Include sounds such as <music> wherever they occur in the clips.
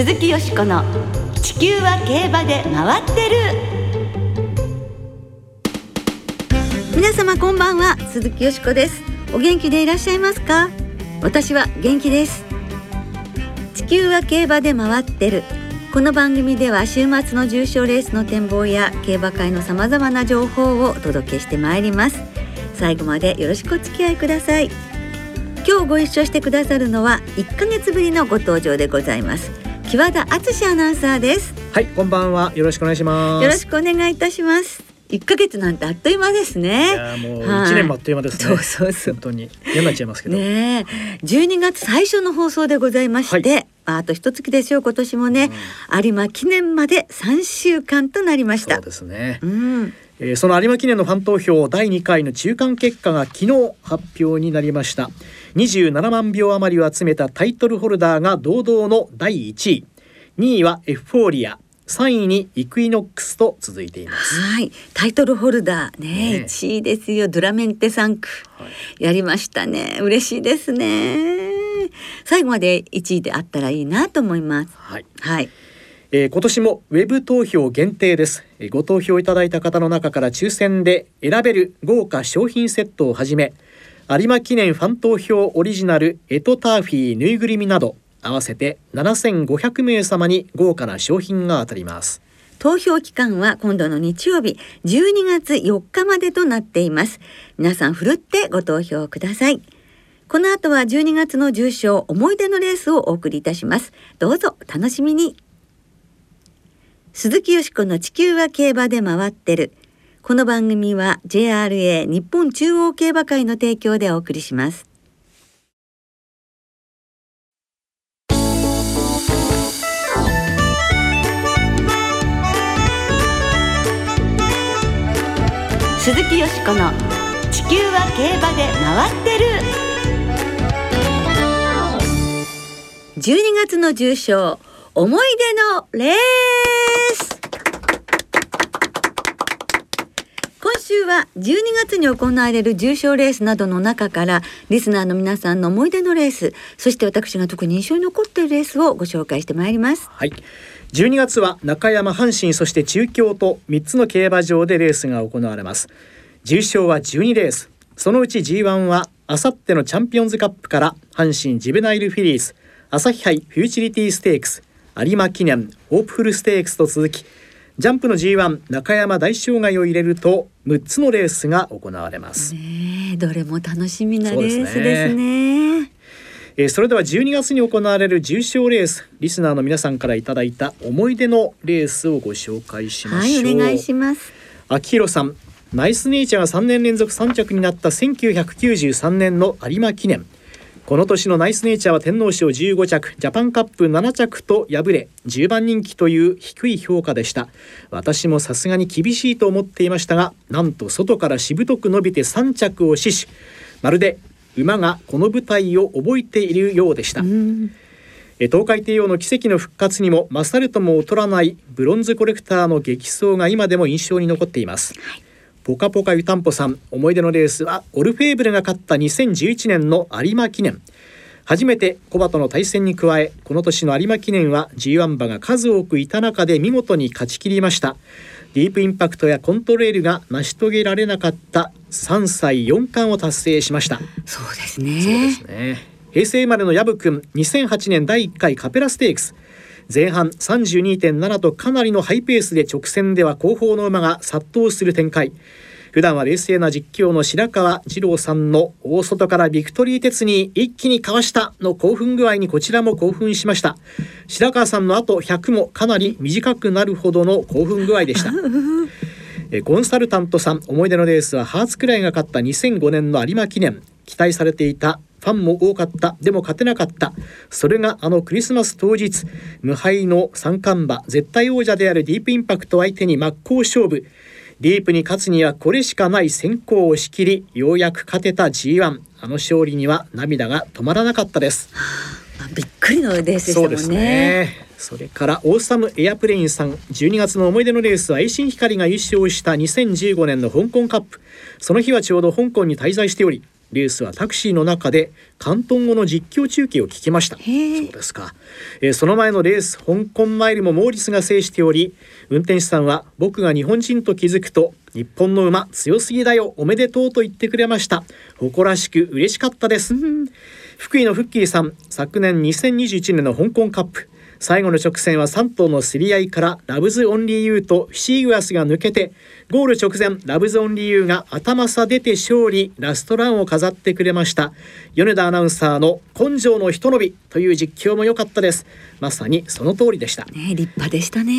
鈴木よしこの地球は競馬で回ってる。皆様こんばんは鈴木よしこです。お元気でいらっしゃいますか？私は元気です。地球は競馬で回ってる。この番組では週末の重賞レースの展望や競馬会のさまざまな情報をお届けしてまいります。最後までよろしくお付き合いください。今日ご一緒してくださるのは1ヶ月ぶりのご登場でございます。木和田敦アナウンサーですはいこんばんはよろしくお願いしますよろしくお願いいたします一ヶ月なんてあっという間ですね。もう一年もあっという間ですね。そうそうそう。本当に嫌になっちゃいますけど。ね十二月最初の放送でございまして、はい、あと一月ですよ今年もね、うん、有馬記念まで三週間となりました。そうですね。うん。えー、その有馬記念のファン投票第2回の中間結果が昨日発表になりました。27万票余りを集めたタイトルホルダーが堂々の第1位。2位はエフフォーリア。3位にイクイノックスと続いています。はい。タイトルホルダーねね。1位ですよ。ドラメンテ3区、はい、やりましたね。嬉しいですね最後まで1位であったらいいなと思います。はい、はい。えー、今年もウェブ投票限定です、えー、ご投票いただいた方の中から抽選で選べる豪華商品セットをはじめ有馬記念ファン投票オリジナルエトターフィーぬいぐるみなど合わせて7500名様に豪華な商品が当たります。投票期間は今度の日曜日12月4日までとなっています。皆さんふるってご投票くださいこの後は12月の重賞思い出のレースをお送りいたします。どうぞ楽しみに。鈴木よしこの地球は競馬で回ってる。この番組は JRA 日本中央競馬会の提供でお送りします。鈴木よしこの「地球は競馬で回ってる」12月の重賞思い出のレース。今週は12月に行われる重賞レースなどの中からリスナーの皆さんの思い出のレースそして私が特に印象に残っているレースをご紹介してまいります。はい。12月は中山阪神そして中京と3つの競馬場でレースが行われます。重賞は12レース。そのうち G1 はあさってのチャンピオンズカップから阪神ジベナイルフィリーズ。朝日杯フューチリティステークス有馬記念ホープフルステークスと続きジャンプの G1 中山大障害を入れると6つのレースが行われます。ねどれも楽しみなレースですね。えー、それでは12月に行われる重賞レースリスナーの皆さんからいただいた思い出のレースをご紹介しましょう、はい、お願いします。秋広さんナイスネイチャーが3年連続3着になった1993年の有馬記念この年のナイスネイチャーは天皇賞15着ジャパンカップ7着と敗れ10番人気という低い評価でした。私もさすがに厳しいと思っていましたがなんと外からしぶとく伸びて3着を死守まるで馬がこの舞台を覚えているようでした。東海帝王の奇跡の復活にも勝るとも劣らないブロンズコレクターの激走が今でも印象に残っています、はい、ポカポカ湯たんぽさん思い出のレースはオルフェーブルが勝った2011年の有馬記念。初めて小馬との対戦に加えこの年の有馬記念は G1 馬が数多くいた中で見事に勝ち切りました。ディープインパクトやコントレールが成し遂げられなかった3歳4冠を達成しました。そうですね。そうですね。平成生まれの薮君2008年第1回カペラステークス前半32.7とかなりのハイペースで直線では後方の馬が殺到する展開。普段は冷静な実況の白川二郎さんの大外からビクトリー鉄に一気にかわしたの興奮具合にこちらも興奮しました。白川さんのあと100もかなり短くなるほどの興奮具合でした。<laughs> コンサルタントさん思い出のレースはハーツクライが勝った2005年の有馬記念。期待されていたファンも多かった。でも勝てなかった。それがあのクリスマス当日。無敗の三冠馬。絶対王者であるディープインパクト相手に真っ向勝負。ディープに勝つにはこれしかない先行を仕切りようやく勝てた G1 あの勝利には涙が止まらなかったです、はあ、びっくりのレースでしたもんね。そね。それからオーサムエアプレインさん。12月の思い出のレースは栄新光が優勝した2015年の香港カップ。その日はちょうど香港に滞在しておりレースはタクシーの中で広東語の実況中継を聞きました。そうですか、えーその前のレース香港マイルもモーリスが制しており運転手さんは僕が日本人と気づくと日本の馬強すぎだよおめでとうと言ってくれました。誇らしく嬉しかったです。福井のフッキーさん昨年2021年の香港カップ最後の直線は3頭の競り合いからラブズオンリーユーとフィシーグアスが抜けてゴール直前ラブズオンリーユーが頭差出て勝利ラストランを飾ってくれました。米田アナウンサーの根性のひと伸びという実況も良かったです。まさにその通りでした。ね立派でしたね。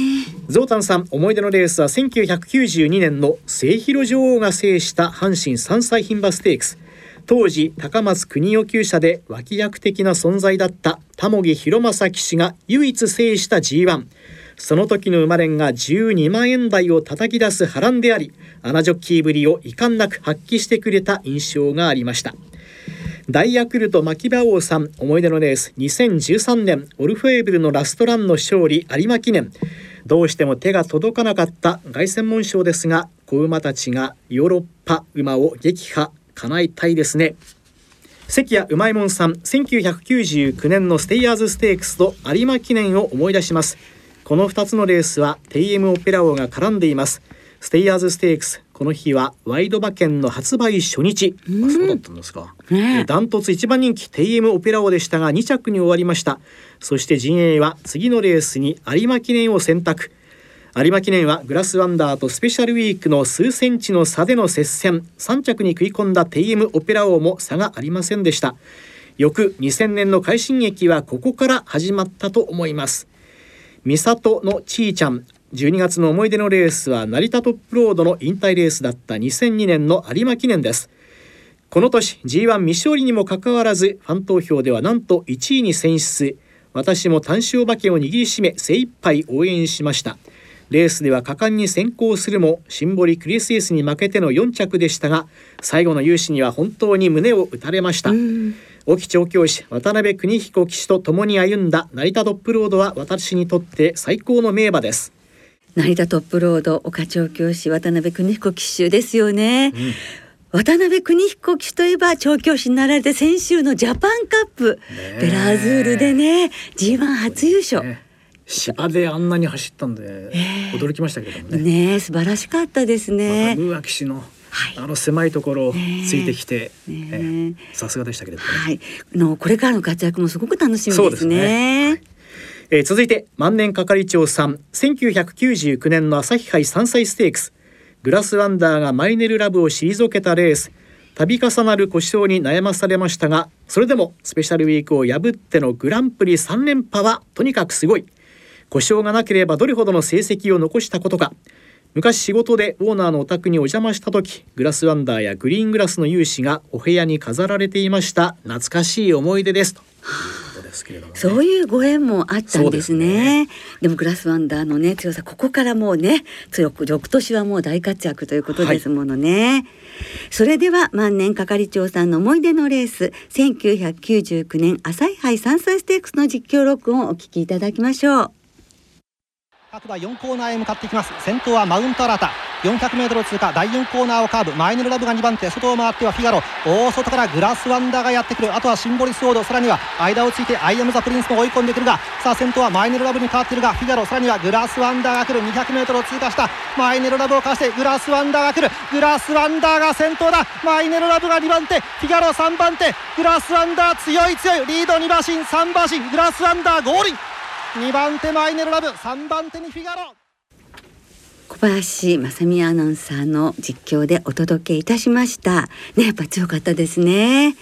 ゾウタンさん思い出のレースは1992年の末広女王が制した阪神3歳牝馬ステークス当時高松国代厩舎で脇役的な存在だった玉木広正騎手が唯一制した G1 その時の生まれんが12万円台を叩き出す波乱であり穴ジョッキーぶりを遺憾なく発揮してくれた印象がありました。大ヤクルト牧場王さん思い出のレース2013年オルフェーブルのラストランの勝利有馬記念。どうしても手が届かなかった凱旋門賞ですが子馬たちがヨーロッパ馬を撃破。叶えたいですね。関谷うまいもんさん1999年のステイヤーズステークスと有馬記念を思い出します。この2つのレースは TM オペラ王が絡んでいます。ステイヤーズステークスこの日はワイド馬券の発売初日、あそうだったんですか。ねダントツ一番人気 TM オペラ王でしたが2着に終わりました。そして陣営は次のレースに有馬記念を選択有馬記念はグラスワンダーとスペシャルウィークの数センチの差での接戦。3着に食い込んだ TM オペラ王も差がありませんでした。翌2000年の快進撃はここから始まったと思います。美里のちーちゃん。12月の思い出のレースは成田トップロードの引退レースだった2002年の有馬記念です。この年 G1 未勝利にもかかわらずファン投票ではなんと1位に選出私も単勝馬券を握りしめ精一杯応援しました。レースでは果敢に先行するもシンボリクリスエスに負けての4着でしたが最後の勇姿には本当に胸を打たれました。沖調教師渡辺邦彦騎手と共に歩んだ成田トップロードは私にとって最高の名馬です。成田トップロード岡調教師渡辺邦彦騎手ですよね、渡辺邦彦騎手といえば調教師になられて先週のジャパンカップ、え。ベラーズールでね G1 初優勝。ねね芝であんなに走ったんで驚きましたけどもね。素晴らしかったですね、ムーア騎手のはい。あの狭いところをついてきて、ねえ。えーさすがでしたけれどもね、はい、あのこれからの活躍もすごく楽しみでそうですすね。ねえー続いて万年係長さん。1999年の朝日杯3歳ステークス。グラスワンダーがマイネルラブを退けたレース。度重なる故障に悩まされましたがそれでもスペシャルウィークを破ってのグランプリ3連覇はとにかくすごい故障がなければどれほどの成績を残したことか昔仕事でオーナーのお宅にお邪魔した時グラスワンダーやグリーングラスの勇姿がお部屋に飾られていました懐かしい思い出ですということですけれどもね、そういうご縁もあったんですね。そうでもグラスワンダーのね強さここからもうね強く翌年はもう大活躍ということですものね。それでは万年係長さんの思い出のレース1999年朝日杯3歳ステークスの実況録音をお聞きいただきましょう。各馬4コーナーへ向かっていきます。先頭はマウントアラタ。400m 通過。第4コーナーをカーブ。マイネルラヴが2番手。外を回ってはフィガロ。大外からグラスワンダーがやってくる。あとはシンボリスウォード。さらには間をついてアイアムザプリンスも追い込んでくるがさあ先頭はマイネルラヴに変わっているがフィガロ。さらにはグラスワンダーが来る。200m を通過した。マイネルラヴをかわしてグラスワンダーが来る。グラスワンダーが先頭だ。マイネルラヴが2番手。フィガロ3番手。グラスワンダー強い強い。リード2馬身3馬身。グラスワンダーゴールイン。2番手マイネルラブ3番手にフィガロ。小林正美アナウンサーの実況でお届けいたしました。ね、やっぱ強かったですね。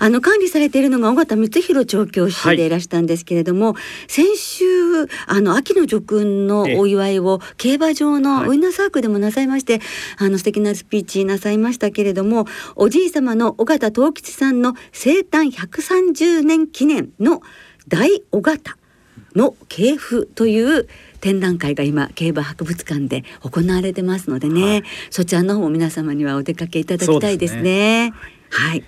あの管理されているのが尾形光弘調教師でい。らしたんですけれども、先週あの秋の叙勲のお祝いを競馬場のウインナーサークルでもなさいまして、あの素敵なスピーチなさいましたけれども、おじい様の尾形藤吉さんの生誕130年記念の大尾形の系譜という展覧会が今競馬博物館で行われてますのでね、はい。そちらの方も皆様にはお出かけいただきたいですね。はい。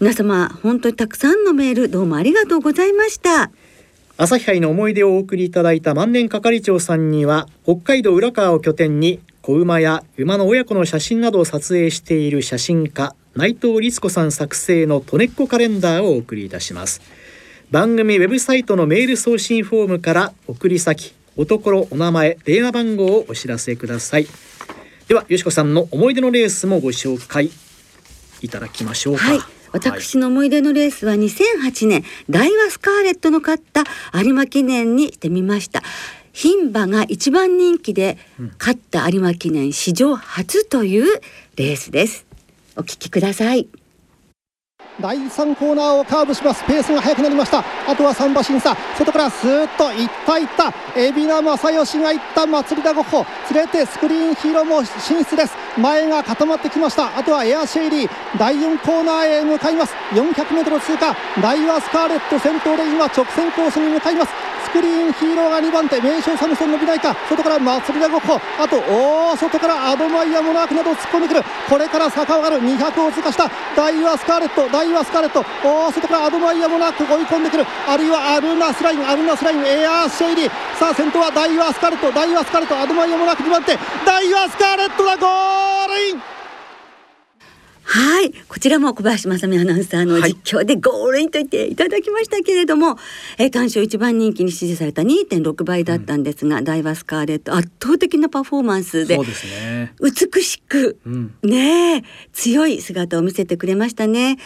皆様本当にたくさんのメールどうもありがとうございました。朝日杯の思い出をお送りいただいた万年係長さんには北海道浦川を拠点に子馬や馬の親子の写真などを撮影している写真家内藤律子さん作成のトネッコカレンダーをお送りいたします番組ウェブサイトのメール送信フォームから送り先おところお名前電話番号をお知らせください。ではよしこさんの思い出のレースもご紹介いただきましょうか。はい。私の思い出のレースは2008年ダイワスカーレットの勝った有馬記念にしてみました。牝馬が一番人気で勝った有馬記念史上初というレースです。お聞きください第3コーナーをカーブします。ペースが速くなりました。あとは3馬審査。外からスーッといったいった。海老名正義がいった祭りだごっこ連れてスクリーンヒーローも進出です。前が固まってきました。あとはエアシェイリー。第4コーナーへ向かいます。400m 通過。ダイワスカーレット先頭で今直線コースに向かいます。クリーンヒーローが2番手名称サムソンの美大か外から祭りだごっこあとおー外からアドマイヤモナークなど突っ込んでくる。これから坂上がる200を通過したダイワスカーレットダイワスカーレット。おー外からアドマイヤモナーク追い込んでくる。あるいはアルナスラインアルナスラインエアシェイディ。さあ先頭はダイワスカーレットダイワスカーレットアドマイヤモナーク2番手。ダイワスカーレットだゴールイン！はい。こちらも小林雅巳アナウンサーの実況でゴールインと言っていただきましたけれども、えー単勝一番人気に支持された2.6倍だったんですが、ダイワスカーレット圧倒的なパフォーマンスで美しく、うんねえ強い姿を見せてくれましたね。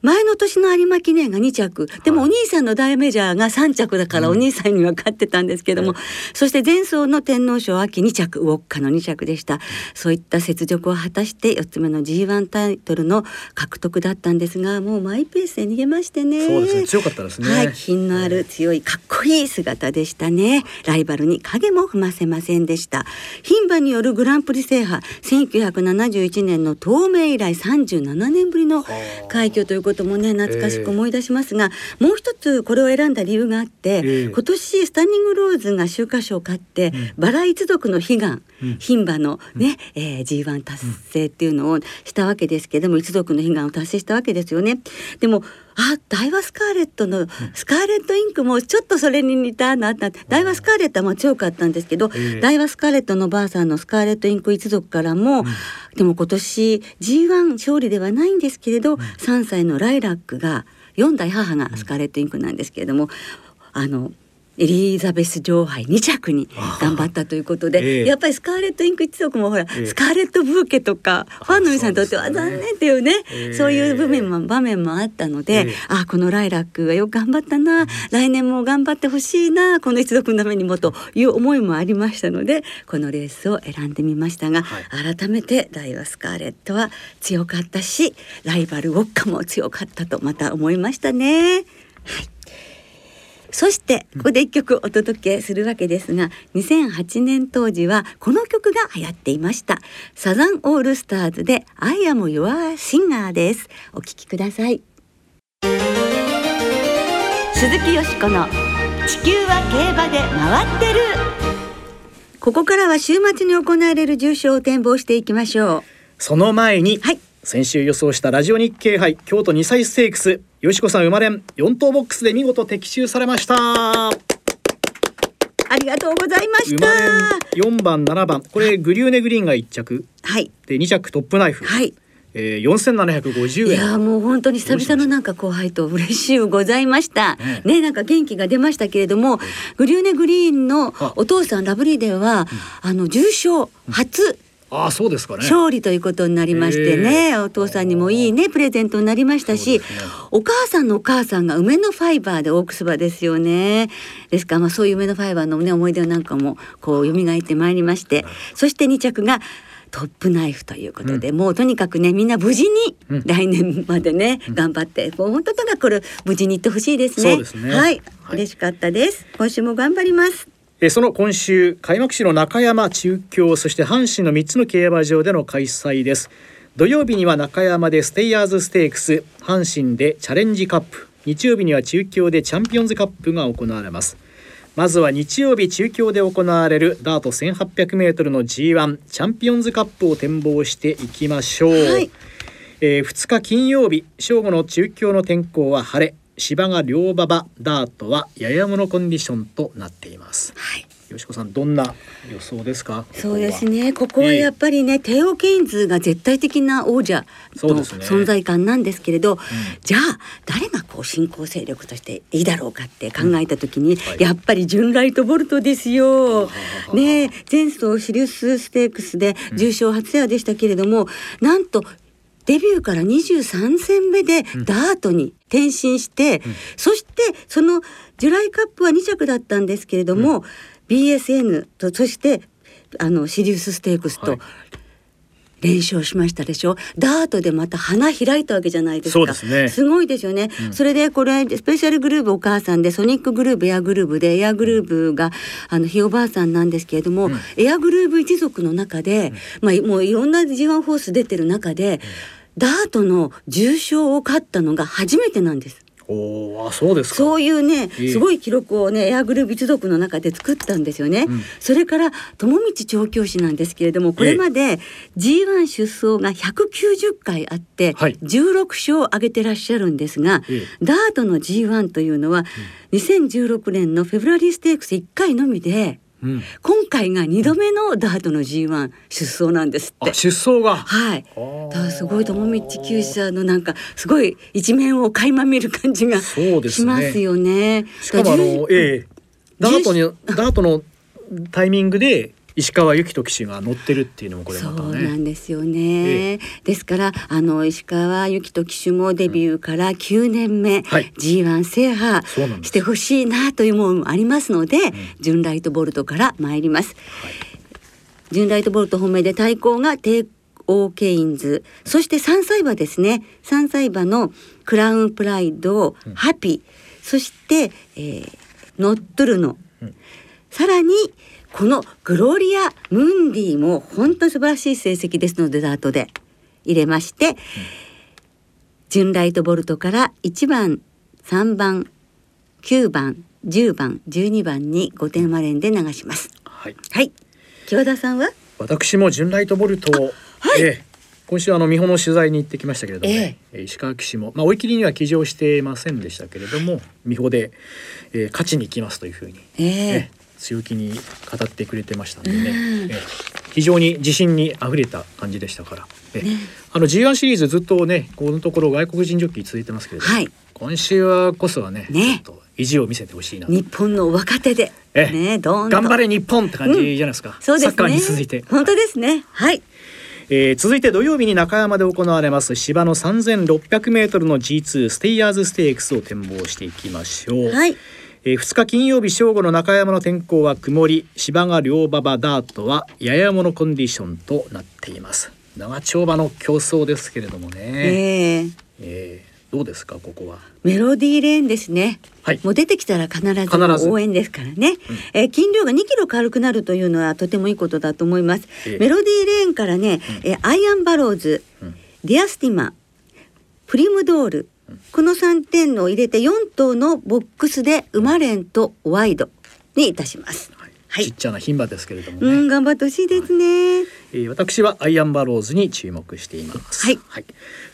前の年の有馬記念が2着。でもお兄さんの大メジャーが3着だからお兄さんには勝ってたんですけども、そして前走の天皇賞秋2着ウォッカの2着でした。そういった雪辱を果たして4つ目の G1 タイトルの獲得だったんですがもうマイペースで逃げましてね。そうですね。強かったですね。はい。品のある強いかっこいい姿でしたね。ライバルに影も踏ませませんでした。牝馬によるグランプリ制覇1971年の東名以来37年ぶりの快挙ということもね懐かしく思い出しますが、もう一つこれを選んだ理由があって、ええ。今年スタンディングローズが秋華賞を勝って、バラ一族の悲願、うん牝馬のね、えー G1 達成っていうのをしたわけですけども、一族の悲願を達成したわけですよね。でもあダイワスカーレットのスカーレットインクもちょっとそれに似たなったダイワスカーレットはまあ強かったんですけど、ええ。ダイワスカーレットのばあさんのスカーレットインク一族からも、でも今年 G1 勝利ではないんですけれど、3歳のライラックが4代母がスカーレットインクなんですけれども、あのエリザベス女王杯2着に頑張ったということで、ええ。やっぱりスカーレットインク一族もほら、ええ。スカーレットブーケとかファンの皆さんにとっては残念っていうね、ええ。そういう場面も場面もあったので、ええ。あこのライラックはよく頑張ったな、来年も頑張ってほしいなこの一族のためにもという思いもありましたのでこのレースを選んでみましたが、は改めてダイワスカーレットは強かったしライバルウォッカも強かったとまた思いましたね。はいそしてここで一曲お届けするわけですが2008年当時はこの曲が流行っていました。サザンオールスターズで I am your singer です。お聴きください。鈴木よしこの地球は競馬で回ってる。ここからは週末に行われる重賞を展望していきましょう。その前に、はい。先週予想したラジオ日経杯京都2歳ステークスよしこさん生まれん。4等ボックスで見事的中されました。ありがとうございました。生まれん。4番7番これグリューネグリーンが1着。はい。で2着トップナイフ、はい。えー、4750い円やーもう本当に久々のなんか後輩と嬉しゅうございました。ねねなんか元気が出ましたけれども、グリューネグリーンのあ。お父さんラブリーデーは、あの重賞初ああそうですかね。勝利ということになりましてね、お父さんにもいいねプレゼントになりましたし、ね。お母さんのお母さんが梅のファイバーでオークス馬ですよね。ですからまあそういう梅のファイバーのね思い出なんかもこう蘇ってまいりまして、そして2着がトップナイフということで、もうとにかくねみんな無事にうん。来年までね、頑張ってもう本当とにかくこれ無事にいってほしいですね。ね。はい、はい。嬉しかったです。今週も頑張ります。えーその今週開幕式の中山中京そして阪神の3つの競馬場での開催です。土曜日には中山でステイヤーズステークス阪神でチャレンジカップ。日曜日には中京でチャンピオンズカップが行われます。まずは日曜日中京で行われるダート 1800m の G1 チャンピオンズカップを展望していきましょう、はい。えー2日金曜日正午の中京の天候は晴れ芝が両馬場ダートはややものコンディションとなっています。はい。よしこさんどんな予想ですか？そうですね。ここは。やっぱりね、えー、テオ・ケインズが絶対的な王者の存在感なんですけれど、ねうん、じゃあ誰がこう新興勢力としていいだろうかって考えた時に、うん。はい、やっぱりジュンライト・ボルトですよ。ね前走シリウスステークスで重賞初夜でしたけれども、うん、なんとデビューから23戦目でダートに転身して、うん、そしてそのジュライカップは2着だったんですけれども、うん、BSN とそしてあのシリウスステークスと連勝しましたでしょ？ダートでまた花開いたわけじゃないですか。す、ね,、ごいですよね、うん、それでこれスペシャルグルーヴお母さんでソニックグルーヴエアグルーヴでエアグルーヴがあのひいおばあさんなんですけれども、うん、エアグルーヴ一族の中で、うん、まあもういろんな G1 フォース出てる中で、ダートの重賞を勝ったのが初めてなんです。おあそうですそういうね、すごい記録をねエアグルーヴ一族の中で作ったんですよね、うん、それから友道調教師なんですけれどもこれまで G1 出走が190回あって、16勝を挙げてらっしゃるんですが、ダートの G1 というのは、2016年のフェブラリーステークス1回のみでうん、今回が2度目のダートの G1 出走なんですって。出走が？はい。だからすごい友道厩舎のなんかすごい一面を垣間見る感じがしますよね。ねしかもあのええダートにダートのタイミングで石川由紀人騎手が乗ってるっていうのもこれまたね。そうなんですよね。ええ、ですからあの石川由紀人騎手もデビューから9年目、うんはい、G1 制覇してほしいなというものもありますので、うん、ジュンライトボルトから参ります。はい、ジュンライトボルト本命で対抗がテオーケインズ。そして3歳馬ですね。3歳馬のクラウンプライド、うん、ハピ。そして、えー、ノットルノ、うん、さらにこのグロリア・ムンディも本当に素晴らしい成績ですのでダートで入れまして、うん、ジュンライトボルトから1番3番9番10番12番に5点マレンで流します。はい、はい、木和田さんは？私もジュンライトボルトを、はい、えー今週あの美穂の取材に行ってきましたけれども、ね、えー、石川騎手も、まあ、追い切りには騎乗していませんでしたけれども美穂で、えー、勝ちに行きますというふうに、えー、え強気に語ってくれてましたのでね、え非常に自信にあふれた感じでしたから、あの G1 シリーズずっとねこのところ外国人ジョッキー続いてますけれども、はい、今週はこそはねね。ちょっと意地を見せてほしいな日本の若手で、えね、どん頑張れ日本って感じじゃないですか、うん、そうですね、サッカーに続いて。本当ですね。はい。えー、続いて土曜日に中山で行われます芝の3600メートルの G2 ステイヤーズステークスを展望していきましょう。はい。えー、2日金曜日正午の中山の天候は曇り芝が両馬場ダートはややものコンディションとなっています。長丁場の競争ですけれどもね、えー、えー、どうですかここは？メロディーレーンですね、はい、もう出てきたら必ず応援ですからね、うん、えー、斤量が2キロ軽くなるというのはとてもいいことだと思います、えー、メロディーレーンからね、うん、えー、アイアンバローズ、うん、ディアスティマプリュムドールこの3点を入れて4頭のボックスで馬連とワイドにいたします。はい、ちっちゃな牝馬ですけれども、ね、うん、頑張ってほしいですね、えー、私はアイアンバローズに注目しています。はい、はい、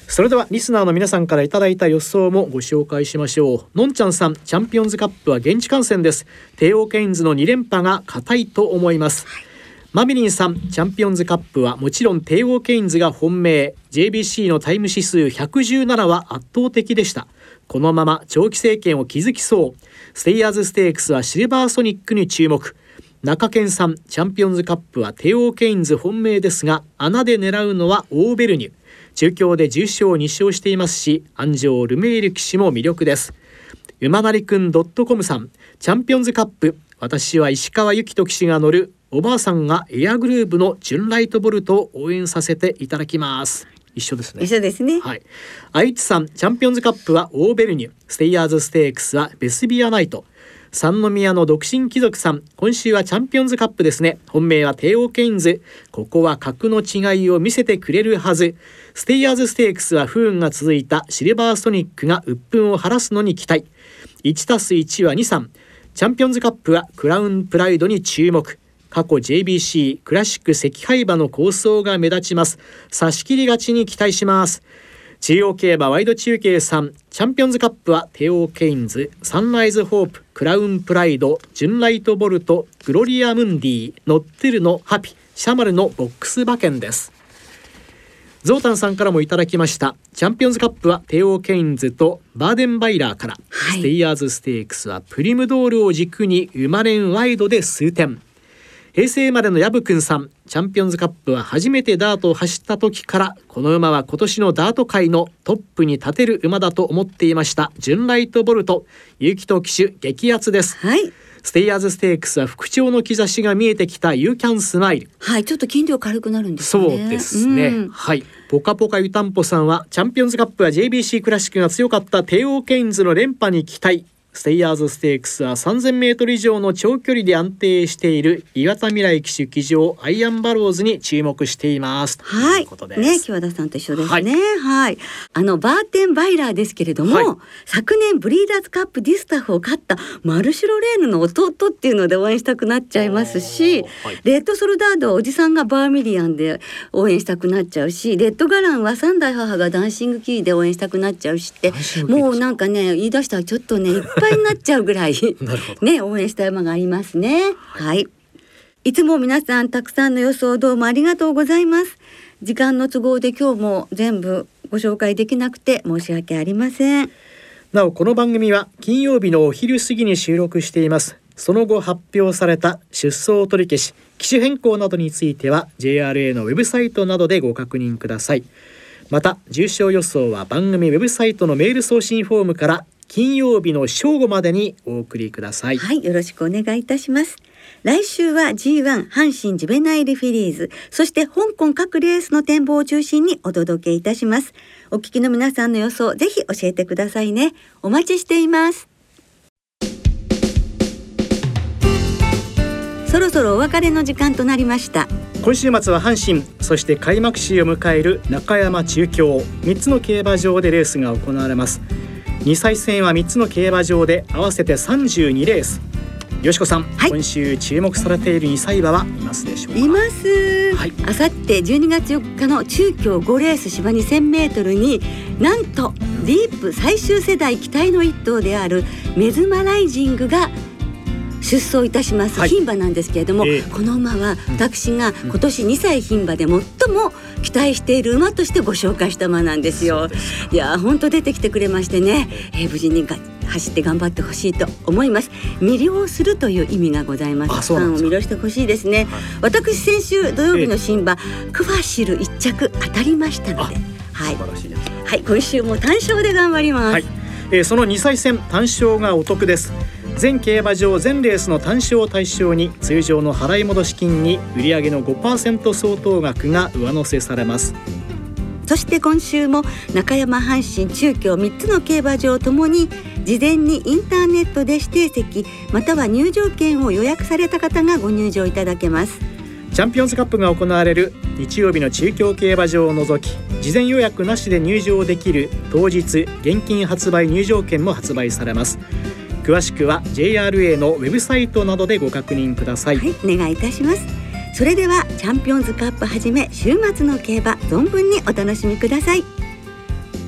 それではリスナーの皆さんからいただいた予想もご紹介しましょう。のんちゃんさん、チャンピオンズカップは現地観戦です。テーオーケインズの2連覇が固いと思います。はいマミリンさんチャンピオンズカップはもちろんテーオーケインズが本命。JBC のタイム指数117は圧倒的でした。このまま長期政権を築きそう。ステイヤーズステークスはシルバーソニックに注目。中堅さんチャンピオンズカップはテーオーケインズ本命ですが穴で狙うのはオーベルニュ。中京で重賞2勝していますし鞍上ルメール騎手も魅力です。馬なりくん .com さんチャンピオンズカップ私は石川裕紀人騎手が乗るおばあさんがエアグルーヴのジュンライトボルトを応援させていただきます。一緒ですね。一緒ですね。はい。愛知さんチャンピオンズカップはオーベルニュステイヤーズステークスはベスビアナイト。三宮の独身貴族さん今週はチャンピオンズカップですね。本命はテーオーケインズ。ここは格の違いを見せてくれるはず。ステイヤーズステークスは不運が続いたシルバーソニックが鬱憤を晴らすのに期待。1たす1は23チャンピオンズカップはクラウンプライドに注目。過去 JBC クラシック惜敗馬の好走が目立ちます。差し切り勝ちに期待します。中央競馬ワイド中継3チャンピオンズカップはテオーケインズサンライズホープクラウンプライドジュンライトボルトグロリアムンディノットゥルノハピシャマルのボックス馬券です。ゾータンさんからもいただきました。チャンピオンズカップはテオーケインズとバーデンヴァイラーから、はい。ステイヤーズステークスはプリュムドールを軸に生まれんワイドで数点。平成生まれのヤブくんさん。チャンピオンズカップは初めてダートを走った時からこの馬は今年のダート界のトップに立てる馬だと思っていました。ジュンライトボルト裕紀人騎手激アツです。はいステイヤーズステークスは復調の兆しが見えてきたユーキャンスマイル。はいちょっと斤量軽くなるんですそうですね、うんはい。ポカポカ湯たんぽさんはチャンピオンズカップは JBC クラシックが強かったテーオーケインズの連覇に期待ステイヤーズステークスは3000メートル以上の長距離で安定している岩田望来騎手騎乗アイアンバローズに注目しています。とはい。いうことです、ね木和田さんと一緒ですね。ははい、あのバーデンヴァイラーですけれども、はい。昨年ブリーダーズカップディスタフを勝ったマルシュロレーヌの弟っていうので応援したくなっちゃいますし、はい。レッドソルダードはおじさんがバーミリアンで応援したくなっちゃうしレッドガランは三代母がダンシングキーで応援したくなっちゃうしってもうなんかね言い出したらちょっとねいっぱいになっちゃうぐらい <laughs> ね応援したい馬がありますね。はい。いつも皆さんたくさんの予想どうもありがとうございます。時間の都合で今日も全部ご紹介できなくて申し訳ありません。なおこの番組は金曜日のお昼過ぎに収録しています。その後発表された出走取り消し機種変更などについては JRA のウェブサイトなどでご確認ください。また重賞予想は番組ウェブサイトのメール送信フォームから金曜日の正午までにお送りください。はいよろしくお願いいたします。来週は G1 阪神ジュベナイルフィリーズそして香港各レースの展望を中心にお届けいたします。お聞きの皆さんの予想ぜひ教えてくださいね。お待ちしています。そろそろお別れの時間となりました。今週末は阪神そして開幕週を迎える中山中京。3つの競馬場でレースが行われます2歳戦は3つの競馬場で合わせて32レース。よしこさん、はい。今週注目されている2歳馬はいますでしょうか？います、はい。あさって12月4日の中京5レース芝 2000m になんとディープ最終世代期待の一頭であるメズマライジングが出走いたします、はい。牝馬なんですけれども、ええ。この馬は私が今年2歳牝馬で最も期待している馬としてご紹介した馬なんですよ。いやー本当出てきてくれましてね、えー無事にが走って頑張ってほしいと思います。魅了するという意味がございます。ファンを魅了してほしいですね、私先週土曜日の新馬クファシル一着当たりましたので。はい。はい今週も単勝で頑張ります、はい、えーその2歳戦単勝がお得です全競馬場全レースの単勝を対象に通常の払い戻し金に売上の5%相当額が上乗せされます。そして今週も中山阪神中京3つの競馬場ともに事前にインターネットで指定席または入場券を予約された方がご入場いただけます。チャンピオンズカップが行われる日曜日の中京競馬場を除き事前予約なしで入場できる当日現金発売入場券も発売されます詳しくは JRA のウェブサイトなどでご確認ください、はいお願いいたします。それではチャンピオンズカップはじめ週末の競馬存分にお楽しみください。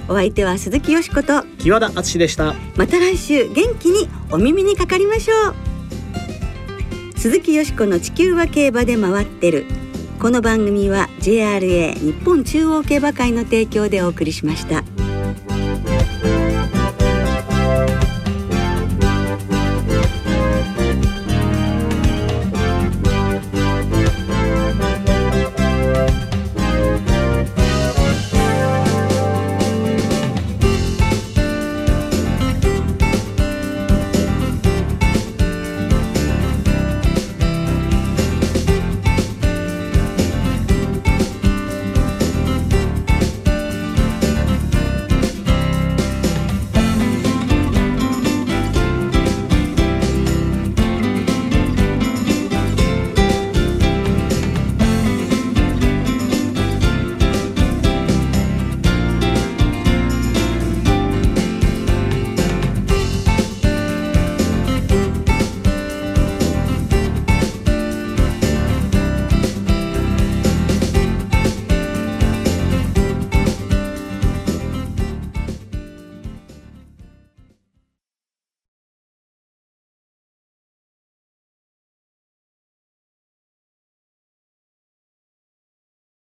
お相手は鈴木よしこと木和田敦でした。また来週元気にお耳にかかりましょう。鈴木よしこの地球は競馬で回ってる。この番組は JRA 日本中央競馬会の提供でお送りしました。